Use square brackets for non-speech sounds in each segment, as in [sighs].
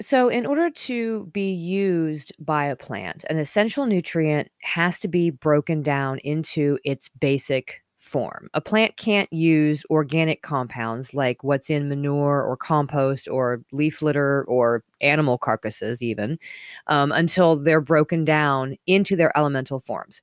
So, in order to be used by a plant, an essential nutrient has to be broken down into its basic form. A plant can't use organic compounds like what's in manure or compost or leaf litter or animal carcasses, even, um, until they're broken down into their elemental forms.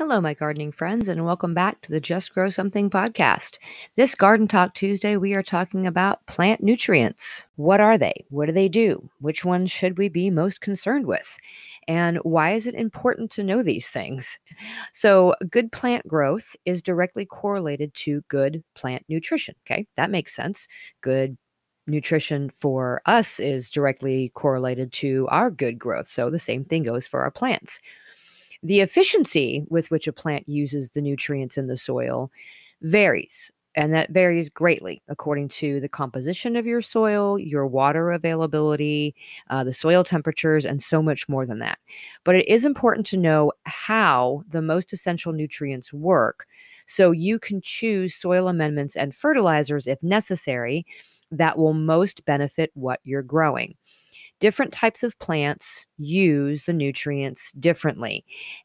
Hello, my gardening friends, and welcome back to the Just Grow Something podcast. This Garden Talk Tuesday, we are talking about plant nutrients. What are they? What do they do? Which ones should we be most concerned with? And why is it important to know these things? So, good plant growth is directly correlated to good plant nutrition. Okay, that makes sense. Good nutrition for us is directly correlated to our good growth. So, the same thing goes for our plants. The efficiency with which a plant uses the nutrients in the soil varies, and that varies greatly according to the composition of your soil, your water availability, uh, the soil temperatures, and so much more than that. But it is important to know how the most essential nutrients work so you can choose soil amendments and fertilizers if necessary that will most benefit what you're growing different types of plants use the nutrients differently.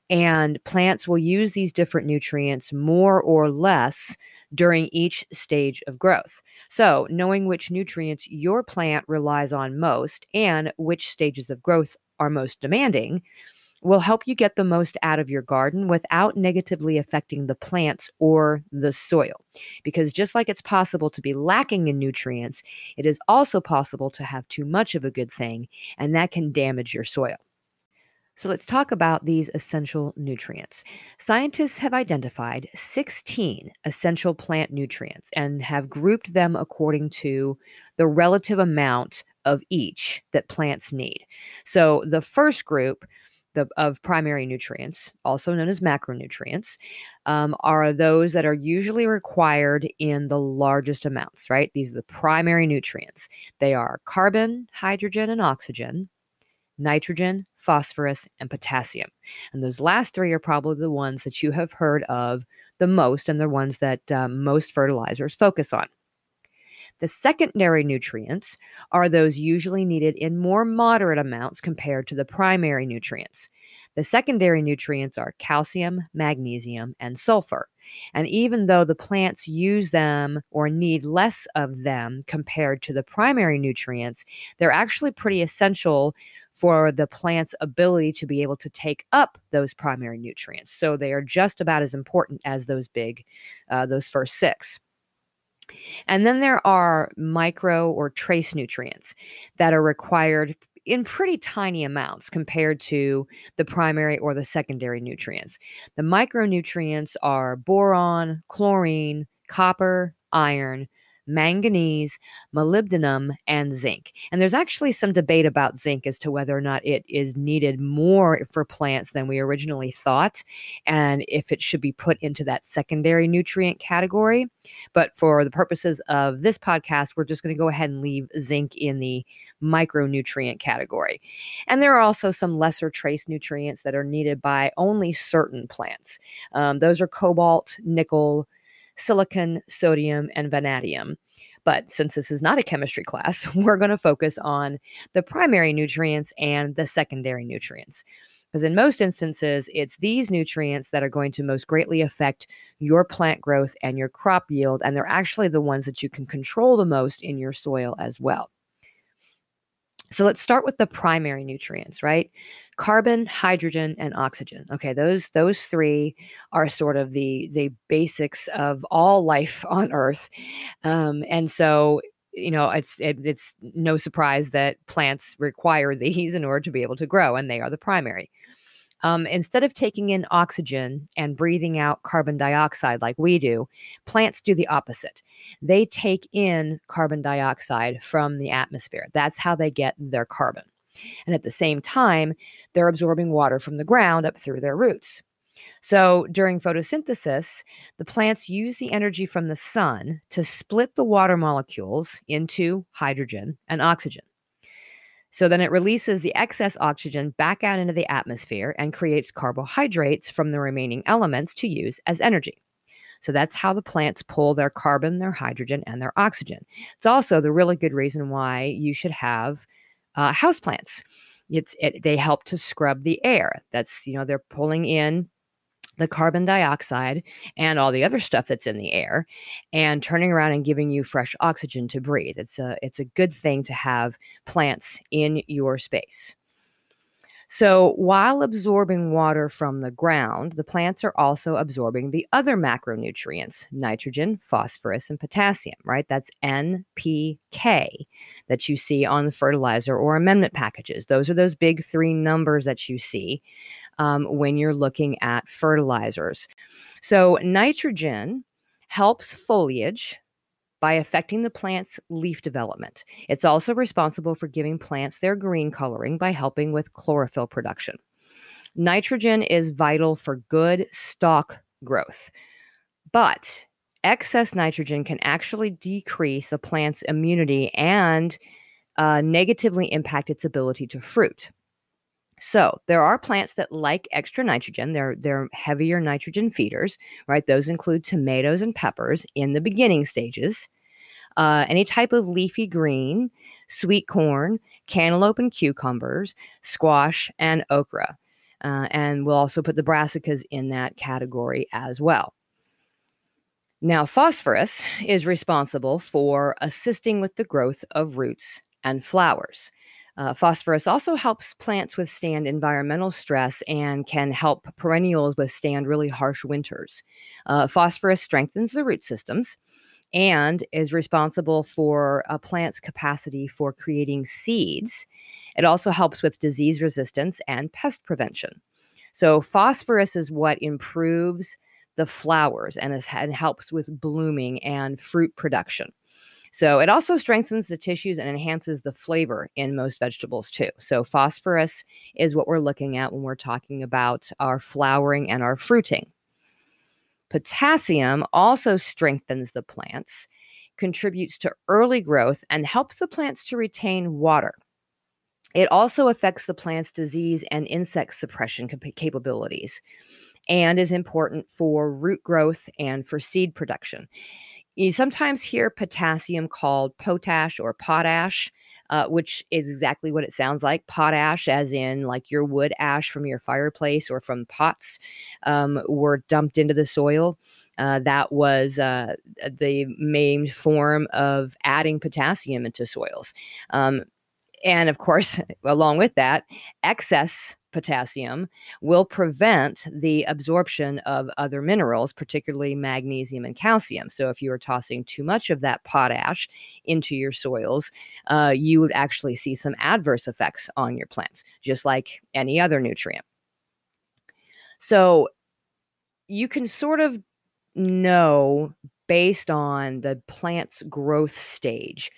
And plants will use these different nutrients more or less during each stage of growth. So, knowing which nutrients your plant relies on most and which stages of growth are most demanding will help you get the most out of your garden without negatively affecting the plants or the soil. Because just like it's possible to be lacking in nutrients, it is also possible to have too much of a good thing, and that can damage your soil. So let's talk about these essential nutrients. Scientists have identified 16 essential plant nutrients and have grouped them according to the relative amount of each that plants need. So the first group the, of primary nutrients, also known as macronutrients, um, are those that are usually required in the largest amounts, right? These are the primary nutrients. They are carbon, hydrogen, and oxygen, nitrogen, phosphorus, and potassium. And those last three are probably the ones that you have heard of the most, and they're ones that um, most fertilizers focus on. The secondary nutrients are those usually needed in more moderate amounts compared to the primary nutrients. The secondary nutrients are calcium, magnesium, and sulfur. And even though the plants use them or need less of them compared to the primary nutrients, they're actually pretty essential for the plant's ability to be able to take up those primary nutrients. So they are just about as important as those big, uh, those first six. And then there are micro or trace nutrients that are required in pretty tiny amounts compared to the primary or the secondary nutrients. The micronutrients are boron, chlorine, copper, iron, manganese, molybdenum, and zinc. And there's actually some debate about zinc as to whether or not it is needed more for plants than we originally thought, and if it should be put into that secondary nutrient category. But for the purposes of this podcast, we're just going to go ahead and leave zinc in the micronutrient category. And there are also some lesser trace nutrients that are needed by only certain plants. Um, those are cobalt, nickel, silicon, sodium, and vanadium. But since this is not a chemistry class, [laughs] we're going to focus on the primary nutrients and the secondary nutrients. Because in most instances, it's these nutrients that are going to most greatly affect your plant growth and your crop yield. And they're actually the ones that you can control the most in your soil as well. So let's start with the primary nutrients, right? Carbon, hydrogen, and oxygen. Okay, those those three are sort of the the basics of all life [laughs] on Earth, um, and so you know it's it, it's no surprise that plants require these [laughs] in order to be able to grow, and they are the primary. Um, instead of taking in oxygen and breathing out carbon dioxide like we do, plants do the opposite. They take in carbon dioxide from the atmosphere. That's how they get their carbon. And at the same time, they're absorbing water from the ground up through their roots. So during photosynthesis, the plants use the energy from the sun to split the water molecules into hydrogen and oxygen. So then it releases the excess oxygen back out into the atmosphere and creates carbohydrates from the remaining elements to use as energy. So that's how the plants pull their carbon, their hydrogen, and their oxygen. It's also the really good reason why you should have uh, houseplants. It's it, they help to scrub the air. That's you know they're pulling in the carbon dioxide and all the other stuff that's in the air and turning around and giving you fresh oxygen to breathe. It's a it's a good thing to have plants in your space. So, while absorbing water from the ground, the plants are also absorbing the other macronutrients nitrogen, phosphorus, and potassium, right? That's NPK that you see on fertilizer or amendment packages. Those are those big three numbers that you see um, when you're looking at fertilizers. So, nitrogen helps foliage by affecting the plant's leaf development. It's also responsible for giving plants their green coloring by helping with chlorophyll production. Nitrogen is vital for good stalk growth, but excess nitrogen can actually decrease a plant's immunity and uh, negatively impact its ability to fruit. So there are plants that like extra nitrogen. They're they're heavier nitrogen feeders, right? Those include tomatoes and peppers in the beginning stages. Uh, any type of leafy green, sweet corn, cantaloupe and cucumbers, squash, and okra. Uh, and we'll also put the brassicas in that category as well. Now, phosphorus is responsible for assisting with the growth of roots and flowers. Uh, phosphorus also helps plants withstand environmental stress and can help perennials withstand really harsh winters. Uh, phosphorus strengthens the root systems and is responsible for a plant's capacity for creating seeds. It also helps with disease resistance and pest prevention. So, phosphorus is what improves the flowers and, is, and helps with blooming and fruit production. So it also strengthens the tissues and enhances the flavor in most vegetables too. So phosphorus is what we're looking at when we're talking about our flowering and our fruiting. Potassium also strengthens the plants, contributes to early growth, and helps the plants to retain water. It also affects the plant's disease and insect suppression capabilities and is important for root growth and for seed production. You sometimes hear potassium called potash or potash, uh, which is exactly what it sounds like potash, as in like your wood ash from your fireplace or from pots um, were dumped into the soil. Uh, that was uh, the main form of adding potassium into soils. Um, and of course, [laughs] along with that, excess potassium will prevent the absorption of other minerals, particularly magnesium and calcium. So, if you are tossing too much of that potash into your soils, uh, you would actually see some adverse effects on your plants, just like any other nutrient. So, you can sort of know based on the plant's growth stage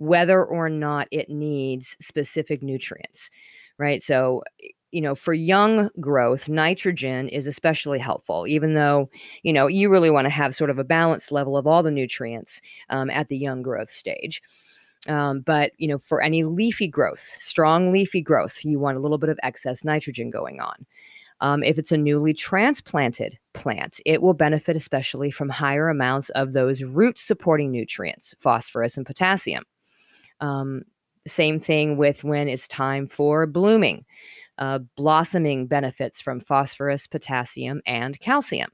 whether or not it needs specific nutrients, right? So, you know, for young growth, nitrogen is especially helpful, even though, you know, you really want to have sort of a balanced level of all the nutrients um, at the young growth stage. Um, but, you know, for any leafy growth, strong leafy growth, you want a little bit of excess nitrogen going on. Um, if it's a newly transplanted plant, it will benefit especially from higher amounts of those root supporting nutrients, phosphorus and potassium. Um, same thing with when it's time for blooming. Uh, blossoming benefits from phosphorus, potassium, and calcium.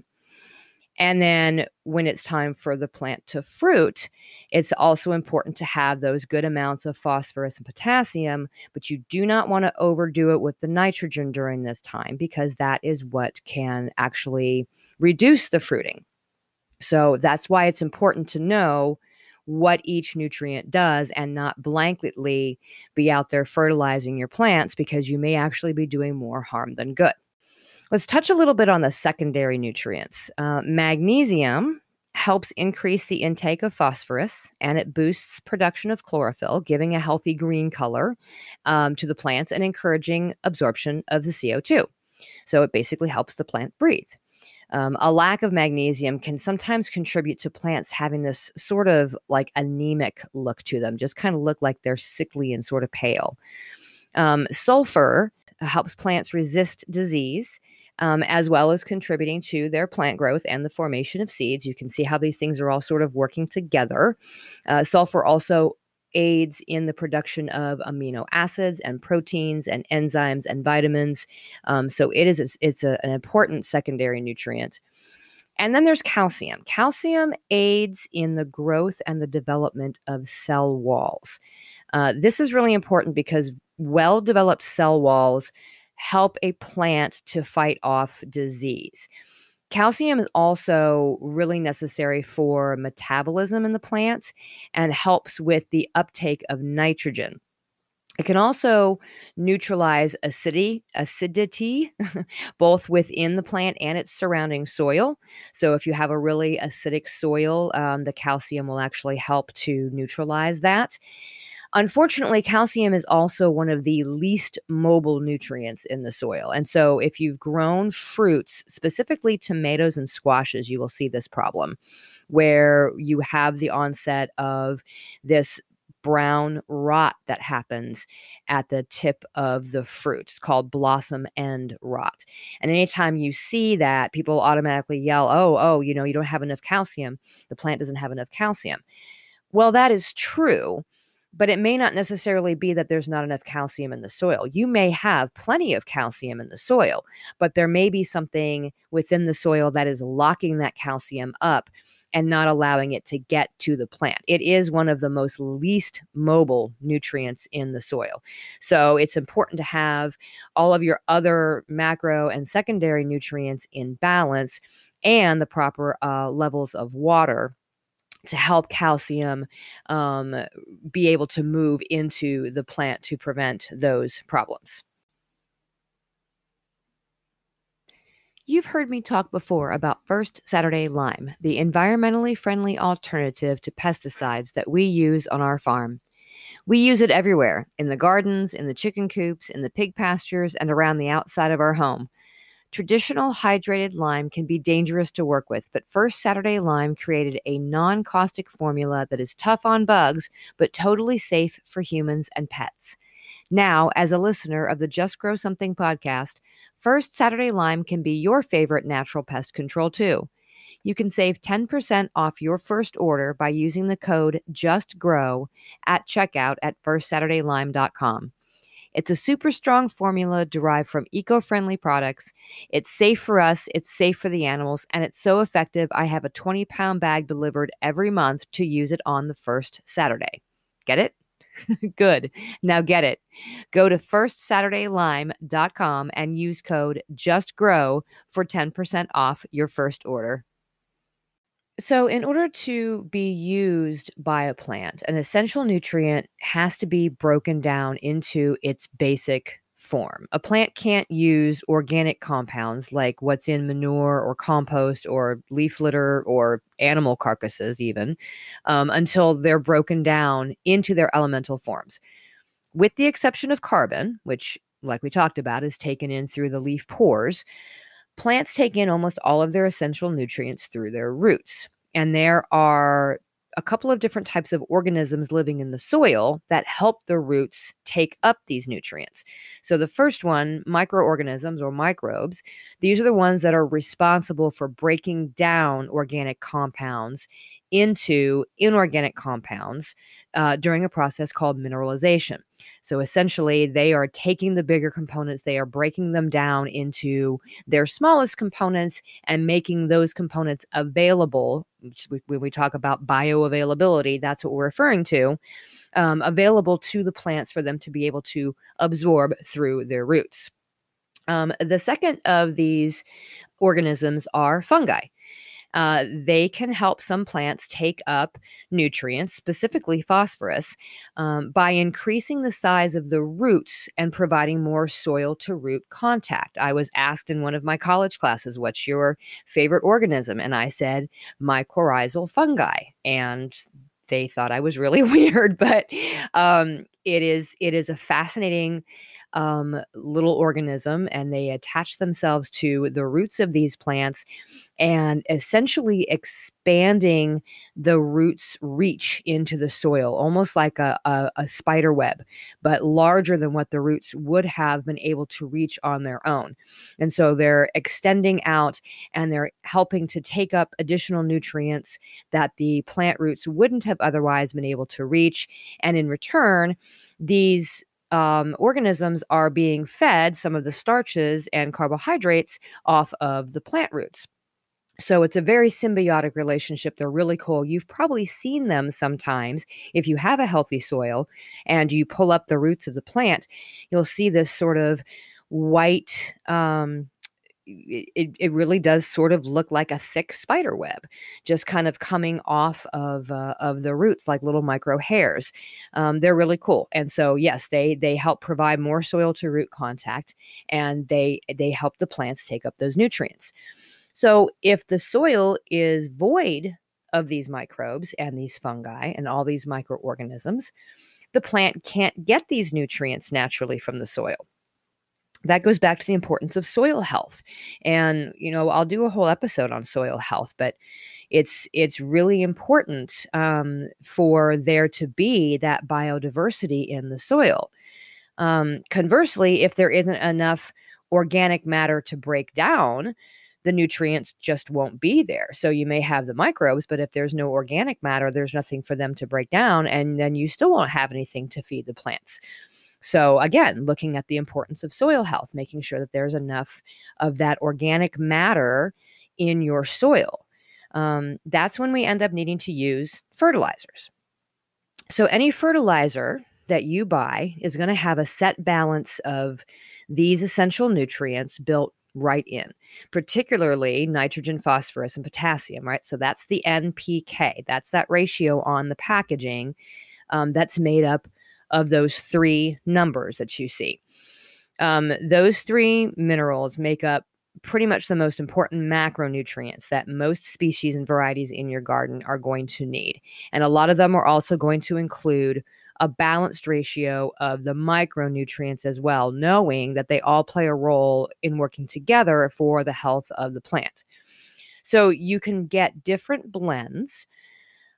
And then when it's time for the plant to fruit, it's also important to have those good amounts of phosphorus and potassium, but you do not want to overdo it with the nitrogen during this time because that is what can actually reduce the fruiting. So that's why it's important to know what each nutrient does and not blanketly be out there fertilizing your plants because you may actually be doing more harm than good. Let's touch a little bit on the secondary nutrients. Uh, magnesium helps increase the intake of phosphorus and it boosts production of chlorophyll, giving a healthy green color um, to the plants and encouraging absorption of the CO2. So it basically helps the plant breathe. Um, a lack of magnesium can sometimes contribute to plants having this sort of like anemic look to them, just kind of look like they're sickly and sort of pale. Um, sulfur helps plants resist disease um, as well as contributing to their plant growth and the formation of seeds. You can see how these things are all sort of working together. Uh, sulfur also aids in the production of amino acids and proteins and enzymes and vitamins. Um, so it is it's a, an important secondary nutrient. And then there's calcium. Calcium aids in the growth and the development of cell walls. Uh, this is really important because well developed cell walls help a plant to fight off disease. Calcium is also really necessary for metabolism in the plant and helps with the uptake of nitrogen. It can also neutralize acidity, acidity [laughs] both within the plant and its surrounding soil. So, if you have a really acidic soil, um, the calcium will actually help to neutralize that. Unfortunately, calcium is also one of the least mobile nutrients in the soil. And so, if you've grown fruits, specifically tomatoes and squashes, you will see this problem where you have the onset of this brown rot that happens at the tip of the fruit. It's called blossom end rot. And anytime you see that, people automatically yell, oh, oh, you know, you don't have enough calcium. The plant doesn't have enough calcium. Well, that is true but it may not necessarily be that there's not enough calcium in the soil. You may have plenty of calcium in the soil, but there may be something within the soil that is locking that calcium up and not allowing it to get to the plant. It is one of the most least mobile nutrients in the soil. So it's important to have all of your other macro and secondary nutrients in balance and the proper uh, levels of water to help calcium um, be able to move into the plant to prevent those problems. You've heard me talk before about First Saturday Lime, the environmentally friendly alternative to pesticides that we use on our farm. We use it everywhere in the gardens, in the chicken coops, in the pig pastures, and around the outside of our home. Traditional hydrated lime can be dangerous to work with, but First Saturday Lime created a non caustic formula that is tough on bugs, but totally safe for humans and pets. Now, as a listener of the Just Grow Something podcast, First Saturday Lime can be your favorite natural pest control too. You can save 10% off your first order by using the code JUSTGROW at checkout at firstsaturdaylime.com. It's a super strong formula derived from eco friendly products. It's safe for us, it's safe for the animals, and it's so effective. I have a 20 pound bag delivered every month to use it on the first Saturday. Get it? [laughs] Good. Now get it. Go to firstsaturdaylime.com and use code JUSTGROW for 10% off your first order. So, in order to be used by a plant, an essential nutrient has to be broken down into its basic form. A plant can't use organic compounds like what's in manure or compost or leaf litter or animal carcasses, even, um, until they're broken down into their elemental forms. With the exception of carbon, which, like we talked about, is taken in through the leaf pores, Plants take in almost all of their essential nutrients through their roots. And there are a couple of different types of organisms living in the soil that help the roots take up these nutrients. So, the first one, microorganisms or microbes, these are the ones that are responsible for breaking down organic compounds into inorganic compounds uh, during a process called mineralization. So essentially, they are taking the bigger components, they are breaking them down into their smallest components and making those components available. When we talk about bioavailability, that's what we're referring to, um, available to the plants for them to be able to absorb through their roots. Um, the second of these organisms are fungi. Uh, they can help some plants take up nutrients, specifically phosphorus, um, by increasing the size of the roots and providing more soil to root contact. I was asked in one of my college classes, What's your favorite organism? And I said, Mycorrhizal fungi. And they thought I was really [laughs] weird, but um, it is it is a fascinating um, little organism and they attach themselves to the roots of these plants and essentially expanding the roots reach into the soil almost like a, a, a spider web but larger than what the roots would have been able to reach on their own. And so they're extending out and they're helping to take up additional nutrients that the plant roots wouldn't have otherwise been able to reach. And in return these um, organisms are being fed some of the starches and carbohydrates off of the plant roots. So it's a very symbiotic relationship. They're really cool. You've probably seen them sometimes if you have a healthy soil and you pull up the roots of the plant, you'll see this sort of white um, it, it really does sort of look like a thick spider web just kind of coming off of uh, of the roots like little micro hairs. Um, they're really cool and so yes they they help provide more soil to root contact and they they help the plants take up those nutrients. So if the soil is void of these microbes and these fungi and all these microorganisms the plant can't get these nutrients naturally from the soil that goes back to the importance of soil health. And you know i'll do a whole episode on soil health but it's it's really important um, for there to be that biodiversity in the soil. Um, conversely if there isn't enough organic matter to break down the nutrients just won't be there. So you may have the microbes but if there's no organic matter there's nothing for them to break down and then you still won't have anything to feed the plants so, again, looking at the importance of soil health, making sure that there's enough of that organic matter in your soil. Um, that's when we end up needing to use fertilizers. So, any fertilizer that you buy is going to have a set balance of these essential nutrients built right in, particularly nitrogen, phosphorus, and potassium, right? So that's the NPK. That's that ratio on the packaging um, that's made up of those three numbers that you see. Um, those three minerals make up pretty much the most important macronutrients that most species and varieties in your garden are going to need. And a lot of them are also going to include a balanced ratio of the micronutrients as well, knowing that they all play a role in working together for the health of the plant. So you can get different blends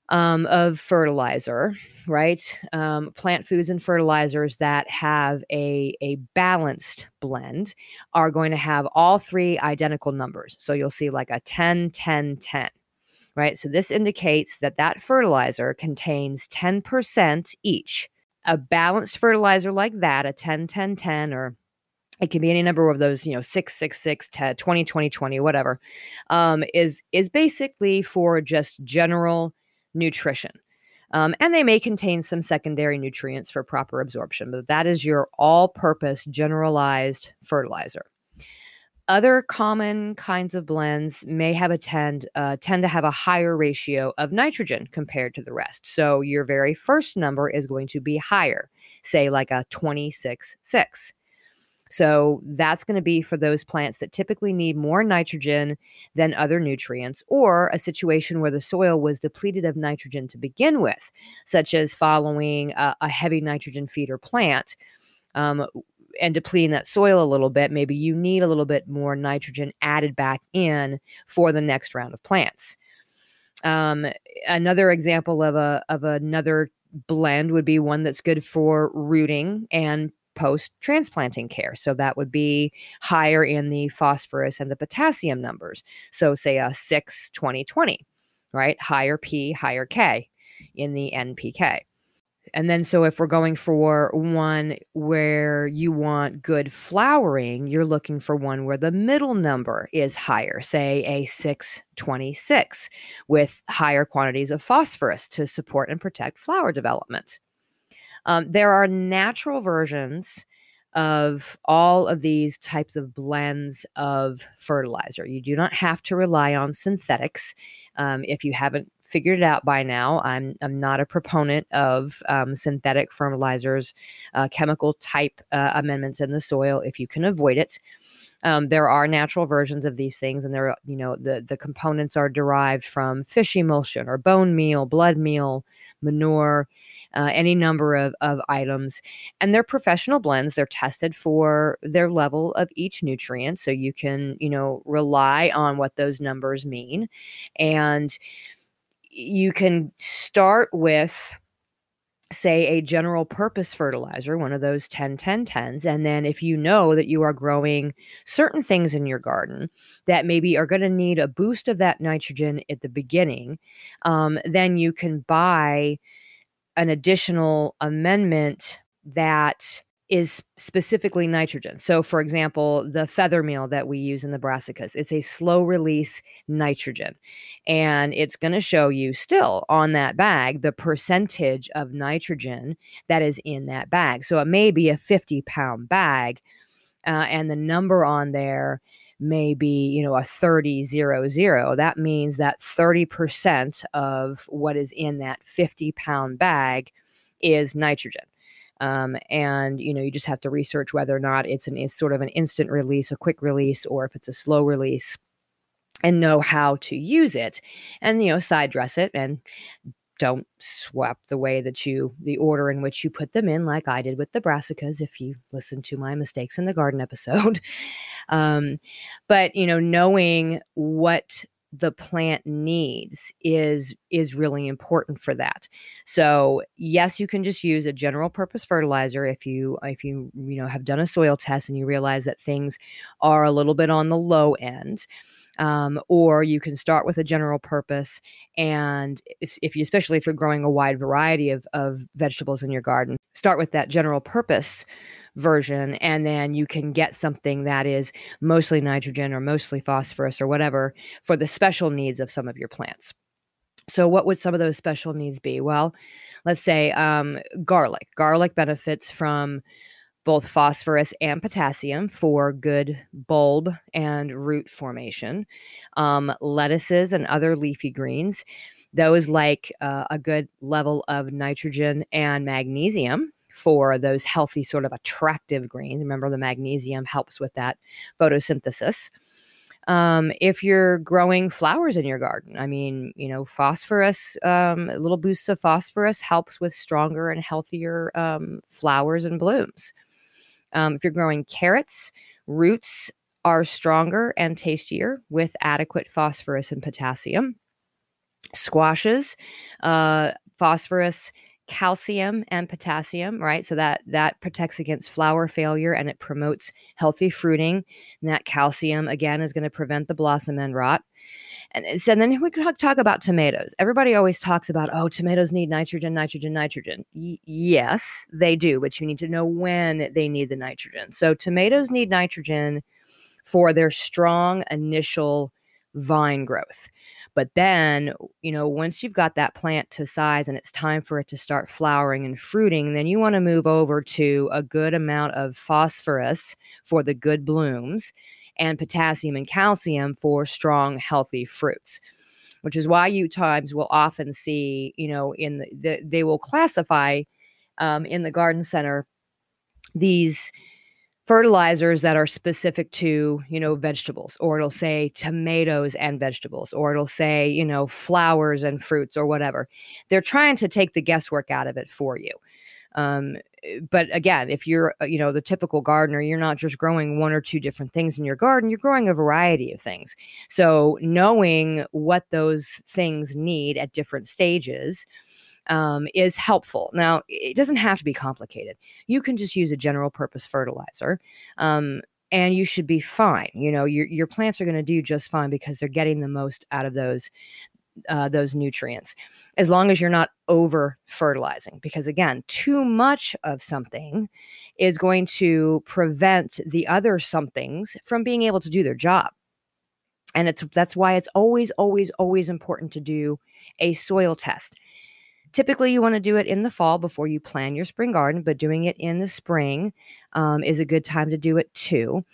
um, of fertilizer, right? Um, plant foods and fertilizers that have a, a balanced blend are going to have all three identical numbers. So you'll see like a 10, 10, 10, right? So this indicates that that fertilizer contains 10% each. A balanced fertilizer like that, a 10, 10, 10, or it can be any number of those you know 6 6 6 10, 20 20 20 whatever um, is is basically for just general nutrition. Um, and they may contain some secondary nutrients for proper absorption, but that is your all purpose generalized fertilizer. Other common kinds of blends may have a tend uh, tend to have a higher ratio of nitrogen compared to the rest. So your very first number is going to be higher, say like a 26 6. So that's going to be for those plants that typically need more nitrogen than other nutrients, or a situation where the soil was depleted of nitrogen to begin with, such as following a, a heavy nitrogen feeder plant. Um, and depleting that soil a little bit, maybe you need a little bit more nitrogen added back in for the next round of plants. Um, another example of a of another blend would be one that's good for rooting and post transplanting care. So that would be higher in the phosphorus and the potassium numbers. So, say a 6 20 20, right? Higher P, higher K in the NPK. And then, so if we're going for one where you want good flowering, you're looking for one where the middle number is higher, say a 626, with higher quantities of phosphorus to support and protect flower development. Um, there are natural versions of all of these types of blends of fertilizer. You do not have to rely on synthetics. Um, if you haven't figured it out by now, I'm, I'm not a proponent of um, synthetic fertilizers, uh, chemical type uh, amendments in the soil if you can avoid it. Um, there are natural versions of these things, and they're you know the the components are derived from fish emulsion or bone meal, blood meal, manure, uh, any number of, of items. And they're professional blends. They're tested for their level of each nutrient. So you can, you know, rely on what those numbers mean. And you can start with say a general purpose fertilizer, one of those 10 10 10s. And then if you know that you are growing certain things in your garden that maybe are going to need a boost of that nitrogen at the beginning, um, then you can buy an additional amendment that is specifically nitrogen. So, for example, the feather meal that we use in the brassicas, it's a slow release nitrogen. And it's going to show you still on that bag the percentage of nitrogen that is in that bag. So, it may be a 50 pound bag, uh, and the number on there may be, you know, a 30 0 0. That means that 30% of what is in that 50 pound bag is nitrogen. Um, and you know you just have to research whether or not it's an it's sort of an instant release a quick release or if it's a slow release and know how to use it and you know side dress it and don't swap the way that you the order in which you put them in like i did with the brassicas if you listen to my mistakes in the garden episode. [laughs] Um, but you know knowing what the plant needs is is really important for that. So, yes, you can just use a general purpose fertilizer if you if you you know have done a soil test and you realize that things are a little bit on the low end. Um, or you can start with a general purpose and if, if you especially if you're growing a wide variety of, of vegetables in your garden start with that general purpose version and then you can get something that is mostly nitrogen or mostly phosphorus or whatever for the special needs of some of your plants. So what would some of those special needs be? Well let's say um, garlic. Garlic benefits from both phosphorus and potassium for good bulb and root formation. Um, lettuces and other leafy greens those like uh, a good level of nitrogen and magnesium for those healthy, sort of attractive greens. Remember, the magnesium helps with that photosynthesis. Um, if you're growing flowers in your garden, I mean, you know, phosphorus, um, little boosts of phosphorus helps with stronger and healthier um, flowers and blooms. Um, if you're growing carrots, roots are stronger and tastier with adequate phosphorus and potassium. Squashes, uh, phosphorus calcium and potassium, right? So that that protects against flower failure and it promotes healthy fruiting. And that calcium again is going to prevent the blossom end rot. And so then we could talk about tomatoes. Everybody always talks about, oh, tomatoes need nitrogen, nitrogen, nitrogen. Y- yes, they do, but you need to know when they need the nitrogen. So tomatoes need nitrogen for their strong initial vine growth. But then, you know, once you've got that plant to size and it's time for it to start flowering and fruiting, then you want to move over to a good amount of phosphorus for the good blooms and potassium and calcium for strong, healthy fruits. Which is why you times will often see, you know, in the, the they will classify um, in the garden center these fertilizers that are specific to you know vegetables or it'll say tomatoes and vegetables or it'll say you know flowers and fruits or whatever. They're trying to take the guesswork out of it for you. Um, but again if you're uh, you know the typical gardener you're not just growing one or two different things in your garden you're growing a variety of things. So knowing what those things need at different stages um, is helpful. Now, it doesn't have to be complicated. You can just use a general purpose fertilizer. Um, and you should be fine. You know, your your plants are going to do just fine because they're getting the most out of those uh, those nutrients, as long as you're not over fertilizing. Because again, too much of something is going to prevent the other somethings from being able to do their job. And it's that's why it's always, always, always important to do a soil test Typically, you want to do it in the fall before you plan your spring garden, but doing it in the spring um, is a good time to do it too.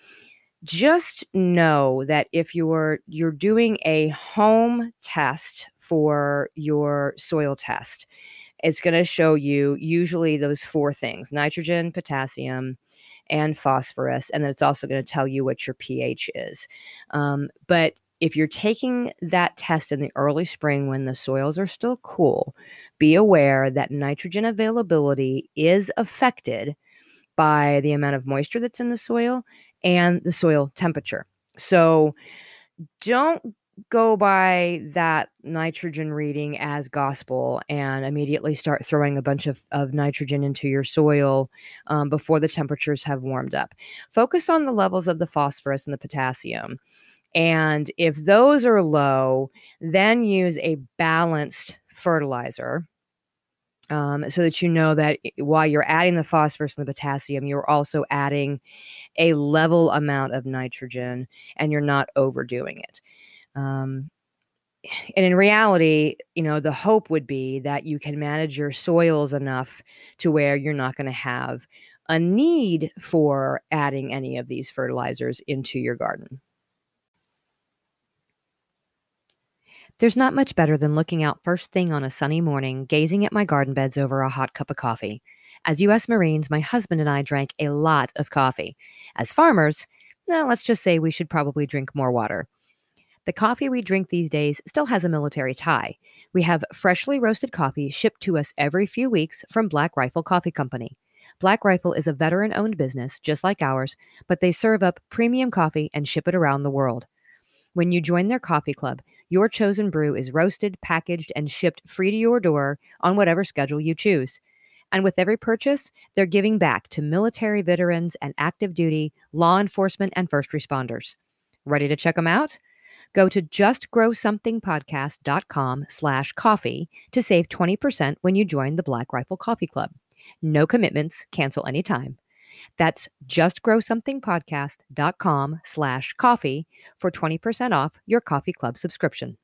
Just know that if you're you're doing a home test for your soil test, it's going to show you usually those four things: nitrogen, potassium, and phosphorus, and then it's also going to tell you what your pH is. Um, but if you're taking that test in the early spring when the soils are still cool, be aware that nitrogen availability is affected by the amount of moisture that's in the soil and the soil temperature. So don't go by that nitrogen reading as gospel and immediately start throwing a bunch of, of nitrogen into your soil um, before the temperatures have warmed up. Focus on the levels of the phosphorus and the potassium. And if those are low, then use a balanced fertilizer um, so that you know that while you're adding the phosphorus and the potassium, you're also adding a level amount of nitrogen and you're not overdoing it. Um, [sighs] and in reality, you know, the hope would be that you can manage your soils enough to where you're not going to have a need for adding any of these fertilizers into your garden. There's not much better than looking out first thing on a sunny morning, gazing at my garden beds over a hot cup of coffee. As U.S. Marines, my husband and I drank a lot of coffee. As farmers, now let's just say we should probably drink more water. The coffee we drink these days still has a military tie. We have freshly roasted coffee shipped to us every few weeks from Black Rifle Coffee Company. Black Rifle is a veteran owned business, just like ours, but they serve up premium coffee and ship it around the world. When you join their coffee club, your chosen brew is roasted, packaged, and shipped free to your door on whatever schedule you choose. And with every purchase, they're giving back to military veterans and active duty, law enforcement, and first responders. Ready to check them out? Go to justgrowsomethingpodcast.com slash coffee to save 20% when you join the Black Rifle Coffee Club. No commitments, cancel anytime. That's justgrowsomethingpodcast.com slash coffee for 20% off your coffee club subscription.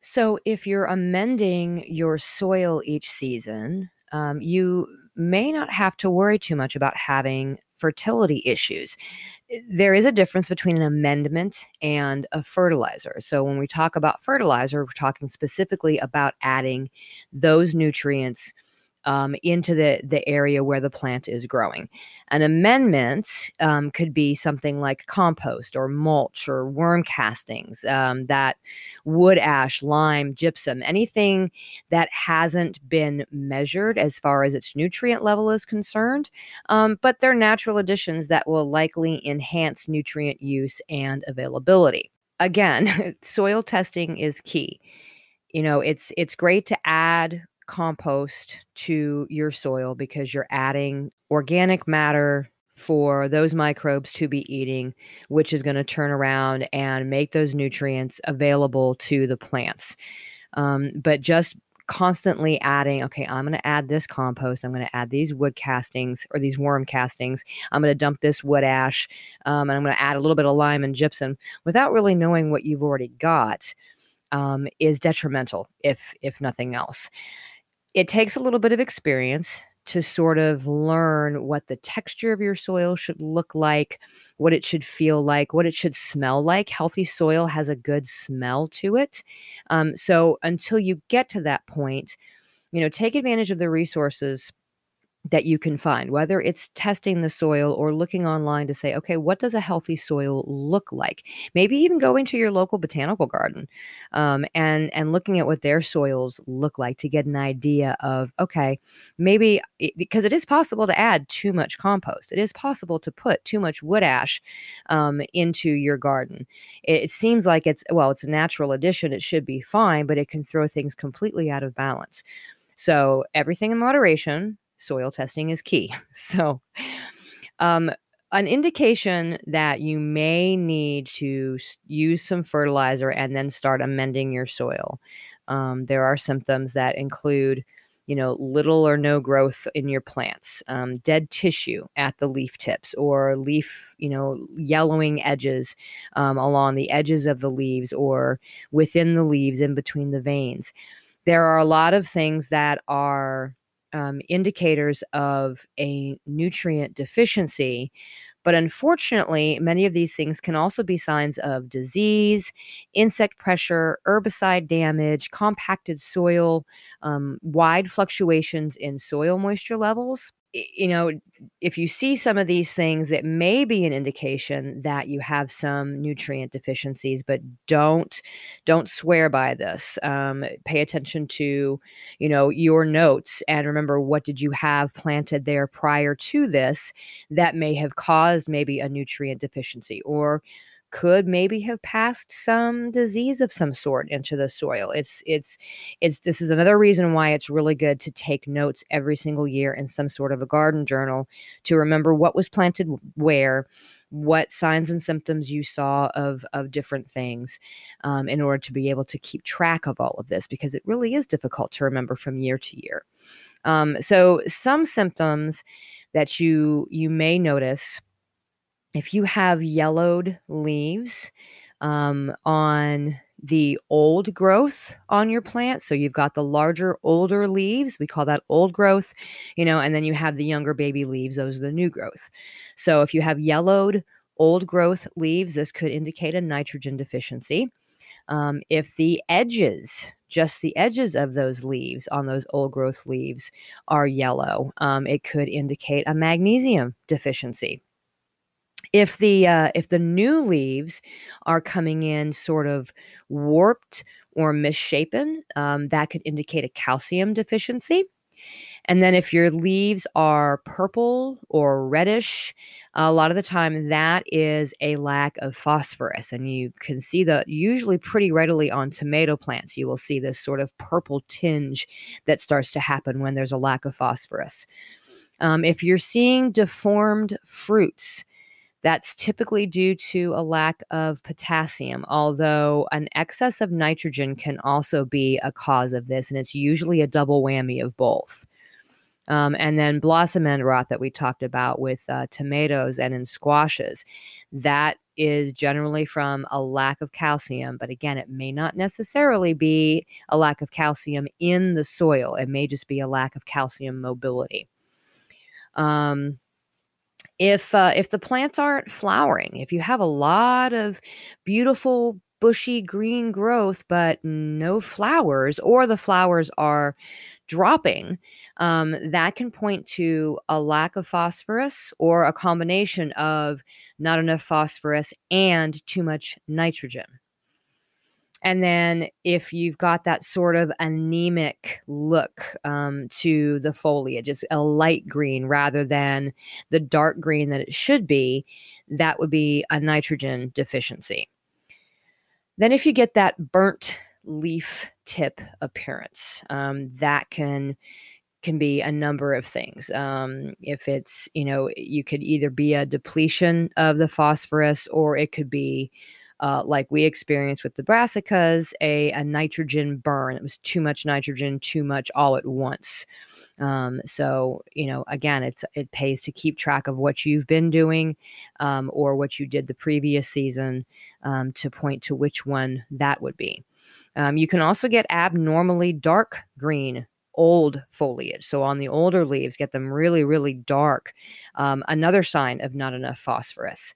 So if you're amending your soil each season, um, you may not have to worry too much about having fertility issues. There is a difference between an amendment and a fertilizer. So, when we talk about fertilizer, we're talking specifically about adding those nutrients um, into the the area where the plant is growing. An amendment um, could be something like compost or mulch or worm castings, um, that wood ash, lime, gypsum, anything that hasn't been measured as far as its nutrient level is concerned, um, but they're natural additions that will likely enhance nutrient use and availability. Again, [laughs] soil testing is key. You know, it's it's great to add compost to your soil because you're adding organic matter for those microbes to be eating, which is going to turn around and make those nutrients available to the plants. Um, but just constantly adding, okay, I'm going to add this compost. I'm going to add these wood castings or these worm castings. I'm going to dump this wood ash, um, and I'm going to add a little bit of lime and gypsum without really knowing what you've already got. Um, is detrimental if if nothing else it takes a little bit of experience to sort of learn what the texture of your soil should look like, what it should feel like, what it should smell like. Healthy soil has a good smell to it. Um, so until you get to that point, you know, take advantage of the resources that you can find, whether it's testing the soil or looking online to say, okay, what does a healthy soil look like? Maybe even going to your local botanical garden um, and and looking at what their soils look like to get an idea of, okay, maybe because it is possible to add too much compost. It is possible to put too much wood ash um, into your garden. It, it seems like it's well, it's a natural addition. It should be fine, but it can throw things completely out of balance. So everything in moderation soil testing is key. [laughs] So, um, an indication that you may need to use some fertilizer and then start amending your soil. Um, there are symptoms that include, you know, little or no growth in your plants, um, dead tissue at the leaf tips, or leaf, you know, yellowing edges um, along the edges of the leaves or within the leaves in between the veins there are a lot of things that are um, indicators of a nutrient deficiency. But unfortunately, many of these things can also be signs of disease, insect pressure, herbicide damage, compacted soil, um, wide fluctuations in soil moisture levels you know, if you see some of these things, it may be an indication that you have some nutrient deficiencies, but don't don't swear by this. Um, pay attention to, you know, your notes and remember what did you have planted there prior to this that may have caused maybe a nutrient deficiency or could maybe have passed some disease of some sort into the soil. It's it's it's this is another reason why it's really good to take notes every single year in some sort of a garden journal to remember what was planted where what signs and symptoms you saw of of different things um, in order to be able to keep track of all of this because it really is difficult to remember from year to year um, so some symptoms that you you may notice if you have yellowed leaves um, on the old growth on your plant. So you've got the larger, older leaves. We call that old growth, you know, and then you have the younger baby leaves. Those are the new growth. So if you have yellowed, old growth leaves, this could indicate a nitrogen deficiency. Um, if the edges, just the edges of those leaves on those old growth leaves are yellow, um, it could indicate a magnesium deficiency if the uh, if the new leaves are coming in sort of warped or misshapen, um, that could indicate a calcium deficiency. And then if your leaves are purple or reddish, a lot of the time that is a lack of phosphorus. And you can see that usually pretty readily on tomato plants. You will see this sort of purple tinge that starts to happen when there's a lack of phosphorus. Um, if you're seeing deformed fruits, that's typically due to a lack of potassium, although an excess of nitrogen can also be a cause of this, and it's usually a double whammy of both. Um, and then blossom end rot that we talked about with uh, tomatoes and in squashes, that is generally from a lack of calcium. But again, it may not necessarily be a lack of calcium in the soil, it may just be a lack of calcium mobility. Um, if uh, if the plants aren't flowering, if you have a lot of beautiful bushy green growth but no flowers, or the flowers are dropping, um, that can point to a lack of phosphorus or a combination of not enough phosphorus and too much nitrogen. And then if you've got that sort of anemic look um, to the foliage, it's a light green rather than the dark green that it should be, that would be a nitrogen deficiency. Then if you get that burnt leaf tip appearance, um, that can can be a number of things. Um, if it's, you know, you could either be a depletion of the phosphorus or it could be uh, like we experienced with the brassicas, a, a nitrogen burn. It was too much nitrogen, too much all at once. Um, so, you know, again, it's it pays to keep track of what you've been doing um, or what you did the previous season um, to point to which one that would be. Um, you can also get abnormally dark green old foliage. So on the older leaves, get them really, really dark. Um, another sign of not enough phosphorus.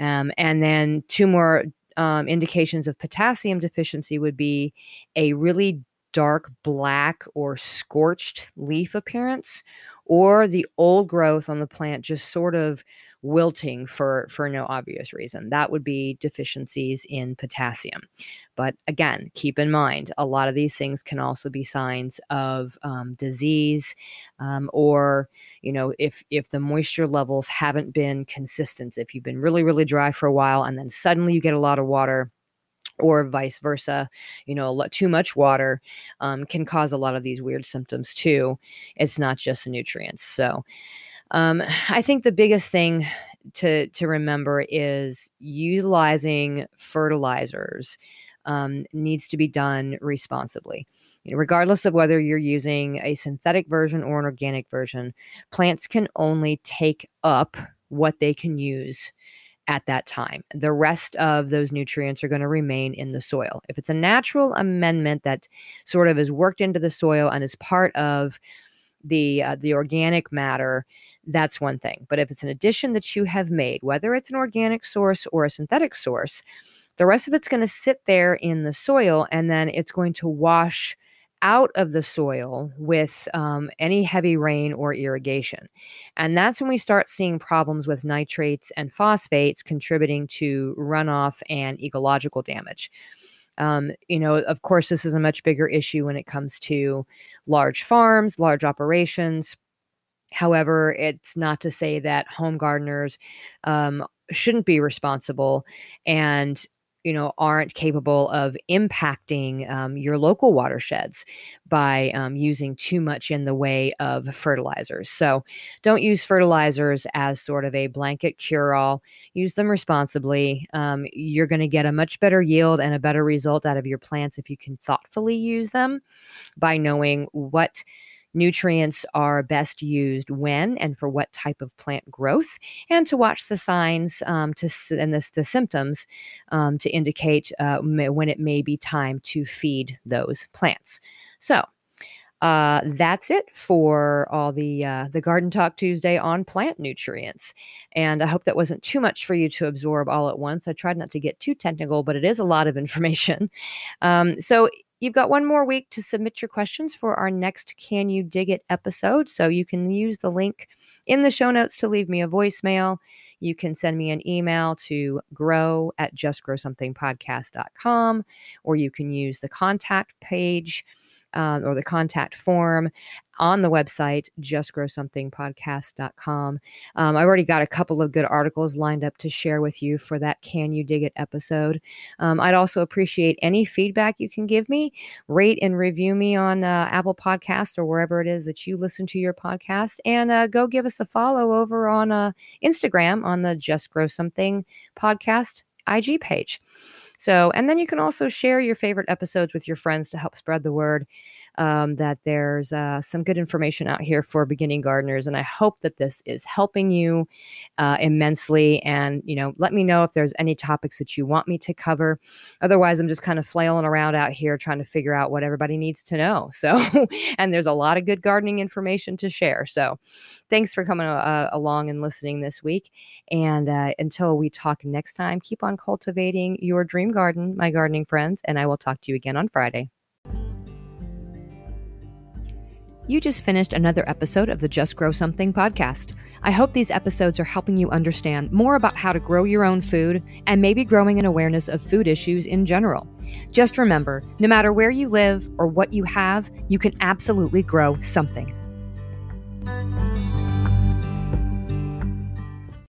Um, and then two more um, indications of potassium deficiency would be a really dark black or scorched leaf appearance, or the old growth on the plant just sort of wilting for for no obvious reason. That would be deficiencies in potassium. But again keep in mind a lot of these things can also be signs of um, disease um, or you know if if the moisture levels haven't been consistent if you've been really really dry for a while and then suddenly you get a lot of water or vice versa you know too much water um, can cause a lot of these weird symptoms too. It's not just the nutrients. So um, I think the biggest thing to to remember is utilizing fertilizers um, needs to be done responsibly. You know, regardless of whether you're using a synthetic version or an organic version, plants can only take up what they can use at that time. The rest of those nutrients are going to remain in the soil. If it's a natural amendment that sort of is worked into the soil and is part of the uh, the organic matter that's one thing but if it's an addition that you have made whether it's an organic source or a synthetic source the rest of it's going to sit there in the soil and then it's going to wash out of the soil with um, any heavy rain or irrigation. And that's when we start seeing problems with nitrates and phosphates contributing to runoff and ecological damage. Um, you know, of course, this is a much bigger issue when it comes to large farms, large operations. However, it's not to say that home gardeners um, shouldn't be responsible and you know aren't capable of impacting um, your local watersheds by um, using too much in the way of fertilizers. So don't use fertilizers as sort of a blanket cure-all. Use them responsibly. Um, you're going to get a much better yield and a better result out of your plants if you can thoughtfully use them by knowing what nutrients are best used when and for what type of plant growth, and to watch the signs um, to and the, the symptoms um, to indicate uh, when it may be time to feed those plants. So. Uh, that's it for all the uh, the Garden Talk Tuesday on plant nutrients, and I hope that wasn't too much for you to absorb all at once. I tried not to get too technical, but it is a lot of information. [laughs] Um, so You've got one more week to submit your questions for our next Can You Dig It episode. So you can use the link in the show notes to leave me a voicemail. You can send me an email to grow at justgrowsomethingpodcast.com, or you can use the contact page um, or the contact form on the website, justgrowsomethingpodcast.com. Um, I've already got a couple of good articles lined up to share with you for that Can You Dig It episode. Um, I'd also appreciate any feedback you can give me. Rate and review me on uh, Apple Podcasts or wherever it is that you listen to your podcast. And uh, go give us a follow over on uh, Instagram on the Just Grow Something podcast IG page. So, and then you can also share your favorite episodes with your friends to help spread the word um, that there's uh, some good information out here for beginning gardeners. And I hope that this is helping you uh, immensely. And, you know, let me know if there's any topics that you want me to cover. Otherwise, I'm just kind of flailing around out here trying to figure out what everybody needs to know. [laughs] So, and there's a lot of good gardening information to share. So, thanks for coming uh, along and listening this week. And uh, until we talk next time, keep on cultivating your dream garden, my gardening friends. And I will talk to you again on Friday. You just finished another episode of the Just Grow Something podcast. I hope these episodes are helping you understand more about how to grow your own food and maybe growing an awareness of food issues in general. Just remember no matter where you live or what you have, you can absolutely grow something.